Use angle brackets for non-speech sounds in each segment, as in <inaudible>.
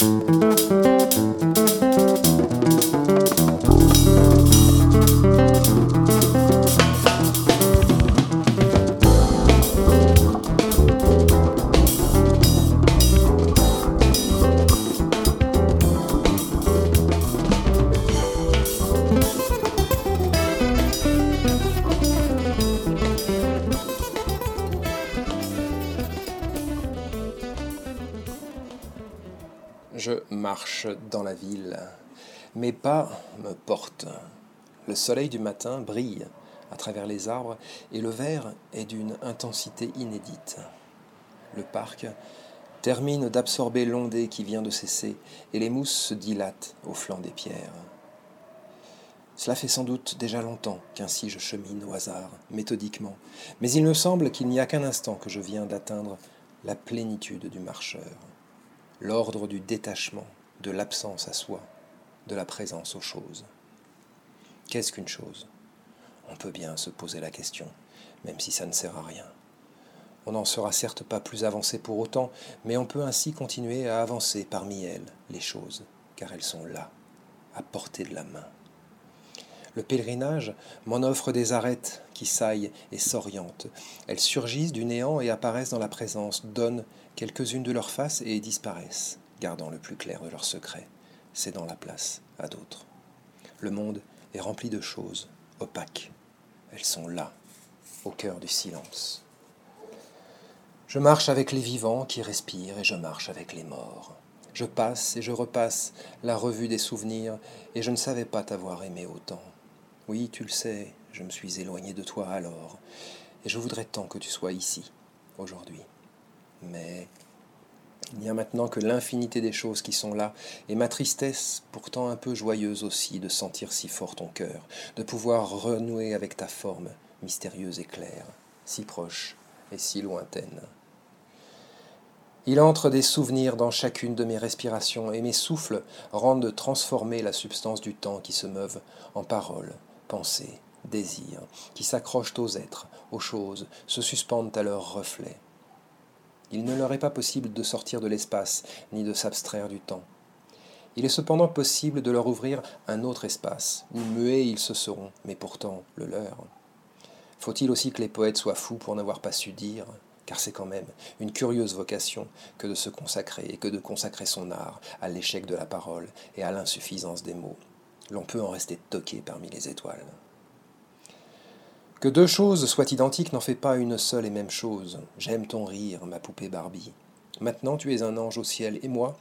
Je dans la ville. Mes pas me portent. Le soleil du matin brille à travers les arbres et le vert est d'une intensité inédite. Le parc termine d'absorber l'ondée qui vient de cesser et les mousses se dilatent au flanc des pierres. Cela fait sans doute déjà longtemps qu'ainsi je chemine au hasard, méthodiquement, mais il me semble qu'il n'y a qu'un instant que je viens d'atteindre la plénitude du marcheur l'ordre du détachement, de l'absence à soi, de la présence aux choses. Qu'est-ce qu'une chose? On peut bien se poser la question, même si ça ne sert à rien. On n'en sera certes pas plus avancé pour autant, mais on peut ainsi continuer à avancer parmi elles, les choses, car elles sont là, à portée de la main. Le pèlerinage m'en offre des arêtes qui saillent et s'orientent. Elles surgissent du néant et apparaissent dans la présence, donnent quelques-unes de leurs faces et disparaissent, gardant le plus clair de leurs secrets, cédant la place à d'autres. Le monde est rempli de choses opaques. Elles sont là, au cœur du silence. Je marche avec les vivants qui respirent et je marche avec les morts. Je passe et je repasse la revue des souvenirs et je ne savais pas t'avoir aimé autant. Oui, tu le sais, je me suis éloigné de toi alors, et je voudrais tant que tu sois ici, aujourd'hui. Mais il n'y a maintenant que l'infinité des choses qui sont là, et ma tristesse, pourtant un peu joyeuse aussi, de sentir si fort ton cœur, de pouvoir renouer avec ta forme, mystérieuse et claire, si proche et si lointaine. Il entre des souvenirs dans chacune de mes respirations, et mes souffles rendent transformer la substance du temps qui se meuvent en paroles, pensées, désirs, qui s'accrochent aux êtres, aux choses, se suspendent à leurs reflets. Il ne leur est pas possible de sortir de l'espace, ni de s'abstraire du temps. Il est cependant possible de leur ouvrir un autre espace. Muets ils se seront, mais pourtant le leur. Faut-il aussi que les poètes soient fous pour n'avoir pas su dire? Car c'est quand même une curieuse vocation que de se consacrer et que de consacrer son art à l'échec de la parole et à l'insuffisance des mots l'on peut en rester toqué parmi les étoiles. Que deux choses soient identiques n'en fait pas une seule et même chose. J'aime ton rire, ma poupée Barbie. Maintenant tu es un ange au ciel, et moi,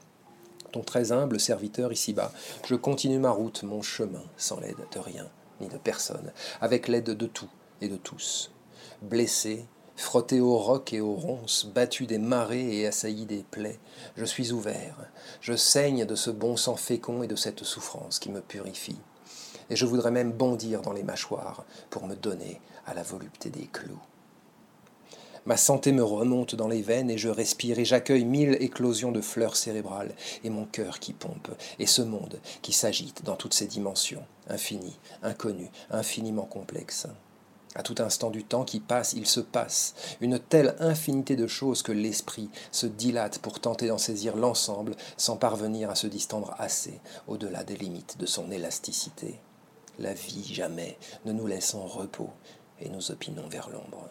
ton très humble serviteur ici-bas, je continue ma route, mon chemin, sans l'aide de rien, ni de personne, avec l'aide de tout et de tous. Blessé, frotté aux rocs et aux ronces, battu des marées et assailli des plaies, je suis ouvert, je saigne de ce bon sang fécond et de cette souffrance qui me purifie. Et je voudrais même bondir dans les mâchoires pour me donner à la volupté des clous. Ma santé me remonte dans les veines et je respire et j'accueille mille éclosions de fleurs cérébrales et mon cœur qui pompe et ce monde qui s'agite dans toutes ses dimensions, infinies, inconnues, infiniment complexes. À tout instant du temps qui passe, il se passe une telle infinité de choses que l'esprit se dilate pour tenter d'en saisir l'ensemble sans parvenir à se distendre assez au-delà des limites de son élasticité. La vie jamais ne nous laisse en repos et nous opinons vers l'ombre.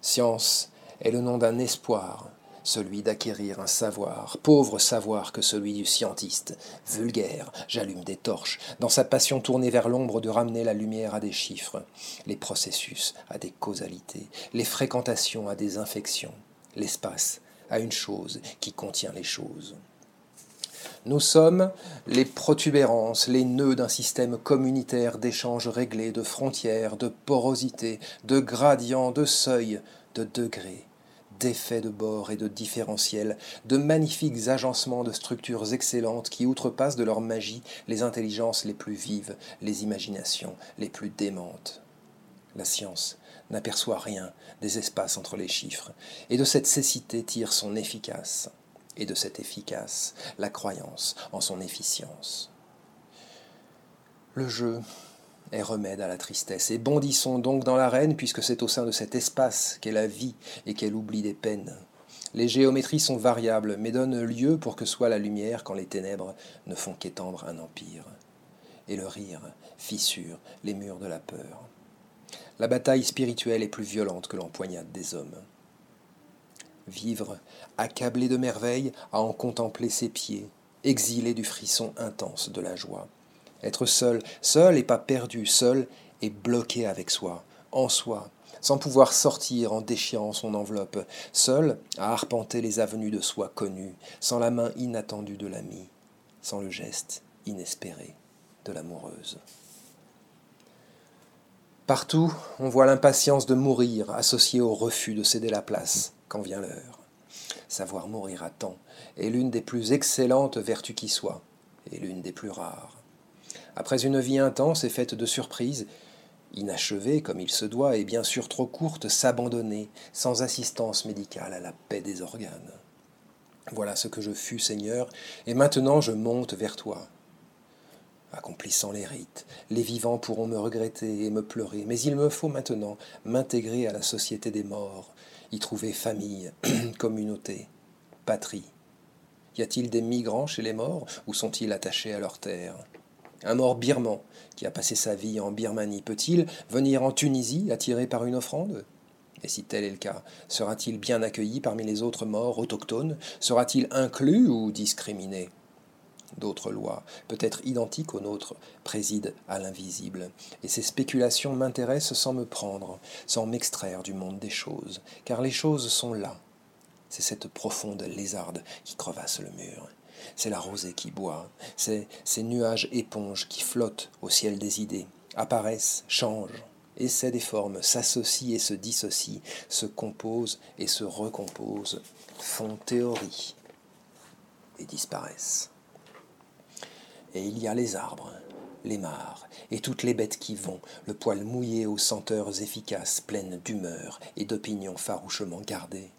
Science est le nom d'un espoir celui d'acquérir un savoir, pauvre savoir que celui du scientiste, vulgaire, j'allume des torches, dans sa passion tournée vers l'ombre de ramener la lumière à des chiffres, les processus à des causalités, les fréquentations à des infections, l'espace à une chose qui contient les choses. Nous sommes les protubérances, les nœuds d'un système communautaire d'échanges réglés, de frontières, de porosité, de gradients, de seuils, de degrés d'effets de bord et de différentiels, de magnifiques agencements de structures excellentes qui outrepassent de leur magie les intelligences les plus vives, les imaginations les plus démentes. La science n'aperçoit rien des espaces entre les chiffres, et de cette cécité tire son efficace, et de cette efficace la croyance en son efficience. Le jeu est remède à la tristesse. Et bondissons donc dans l'arène, puisque c'est au sein de cet espace qu'est la vie et qu'elle oublie des peines. Les géométries sont variables, mais donnent lieu pour que soit la lumière quand les ténèbres ne font qu'étendre un empire. Et le rire fissure les murs de la peur. La bataille spirituelle est plus violente que l'empoignade des hommes. Vivre, accablé de merveilles, à en contempler ses pieds, exilé du frisson intense de la joie. Être seul, seul et pas perdu, seul et bloqué avec soi, en soi, sans pouvoir sortir en déchirant son enveloppe, seul à arpenter les avenues de soi connues, sans la main inattendue de l'ami, sans le geste inespéré de l'amoureuse. Partout, on voit l'impatience de mourir associée au refus de céder la place quand vient l'heure. Savoir mourir à temps est l'une des plus excellentes vertus qui soient, et l'une des plus rares. Après une vie intense et faite de surprises, inachevée comme il se doit et bien sûr trop courte, s'abandonner sans assistance médicale à la paix des organes. Voilà ce que je fus, Seigneur, et maintenant je monte vers toi. Accomplissant les rites, les vivants pourront me regretter et me pleurer, mais il me faut maintenant m'intégrer à la société des morts, y trouver famille, <clears throat> communauté, patrie. Y a-t-il des migrants chez les morts ou sont-ils attachés à leur terre? Un mort birman qui a passé sa vie en Birmanie peut-il venir en Tunisie attiré par une offrande? Et si tel est le cas, sera-t-il bien accueilli parmi les autres morts autochtones? Sera-t-il inclus ou discriminé? D'autres lois, peut-être identiques aux nôtres, président à l'invisible, et ces spéculations m'intéressent sans me prendre, sans m'extraire du monde des choses, car les choses sont là. C'est cette profonde lézarde qui crevasse le mur. C'est la rosée qui boit, c'est ces nuages éponges qui flottent au ciel des idées, apparaissent, changent, essaient des formes, s'associent et se dissocient, se composent et se recomposent, font théorie et disparaissent. Et il y a les arbres, les mares, et toutes les bêtes qui vont, le poil mouillé aux senteurs efficaces, pleines d'humeur et d'opinions farouchement gardées.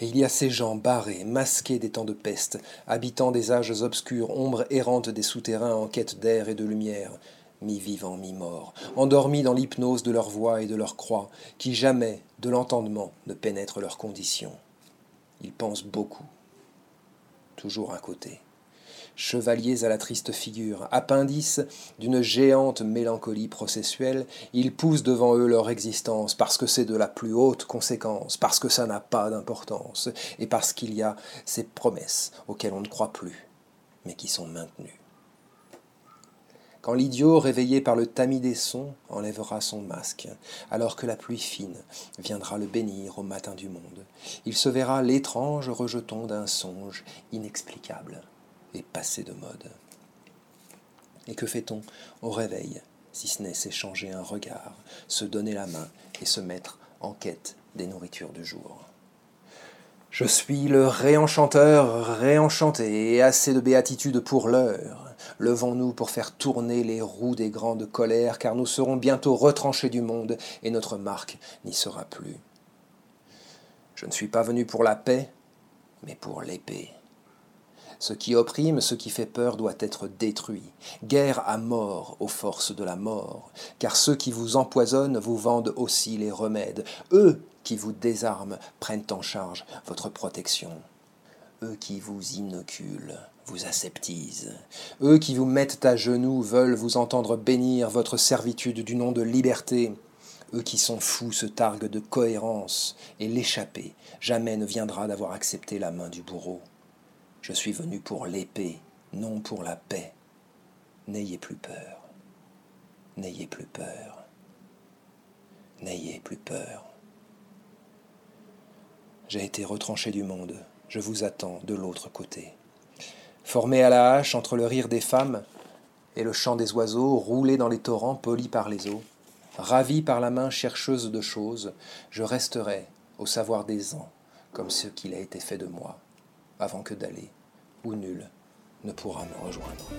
Et il y a ces gens barrés, masqués des temps de peste, habitant des âges obscurs, ombres errantes des souterrains en quête d'air et de lumière, mi-vivants, mi-morts, endormis dans l'hypnose de leur voix et de leur croix, qui jamais, de l'entendement, ne pénètrent leurs conditions. Ils pensent beaucoup, toujours à côté chevaliers à la triste figure, appendices d'une géante mélancolie processuelle, ils poussent devant eux leur existence parce que c'est de la plus haute conséquence, parce que ça n'a pas d'importance, et parce qu'il y a ces promesses auxquelles on ne croit plus, mais qui sont maintenues. Quand l'idiot, réveillé par le tamis des sons, enlèvera son masque, alors que la pluie fine viendra le bénir au matin du monde, il se verra l'étrange rejeton d'un songe inexplicable et passé de mode. Et que fait-on au réveil, si ce n'est s'échanger un regard, se donner la main et se mettre en quête des nourritures du jour? Je suis le réenchanteur réenchanté et assez de béatitude pour l'heure. Levons-nous pour faire tourner les roues des grandes colères, car nous serons bientôt retranchés du monde et notre marque n'y sera plus. Je ne suis pas venu pour la paix, mais pour l'épée. Ce qui opprime, ce qui fait peur doit être détruit. Guerre à mort aux forces de la mort, car ceux qui vous empoisonnent vous vendent aussi les remèdes. Eux qui vous désarment prennent en charge votre protection. Eux qui vous inoculent vous aseptisent. Eux qui vous mettent à genoux veulent vous entendre bénir votre servitude du nom de liberté. Eux qui sont fous se targuent de cohérence, et l'échappée jamais ne viendra d'avoir accepté la main du bourreau. Je suis venu pour l'épée, non pour la paix. N'ayez plus peur. N'ayez plus peur. N'ayez plus peur. J'ai été retranché du monde. Je vous attends de l'autre côté. Formé à la hache entre le rire des femmes et le chant des oiseaux, roulé dans les torrents polis par les eaux, ravi par la main chercheuse de choses, je resterai au savoir des ans, comme ce qu'il a été fait de moi avant que d'aller où nul ne pourra me rejoindre.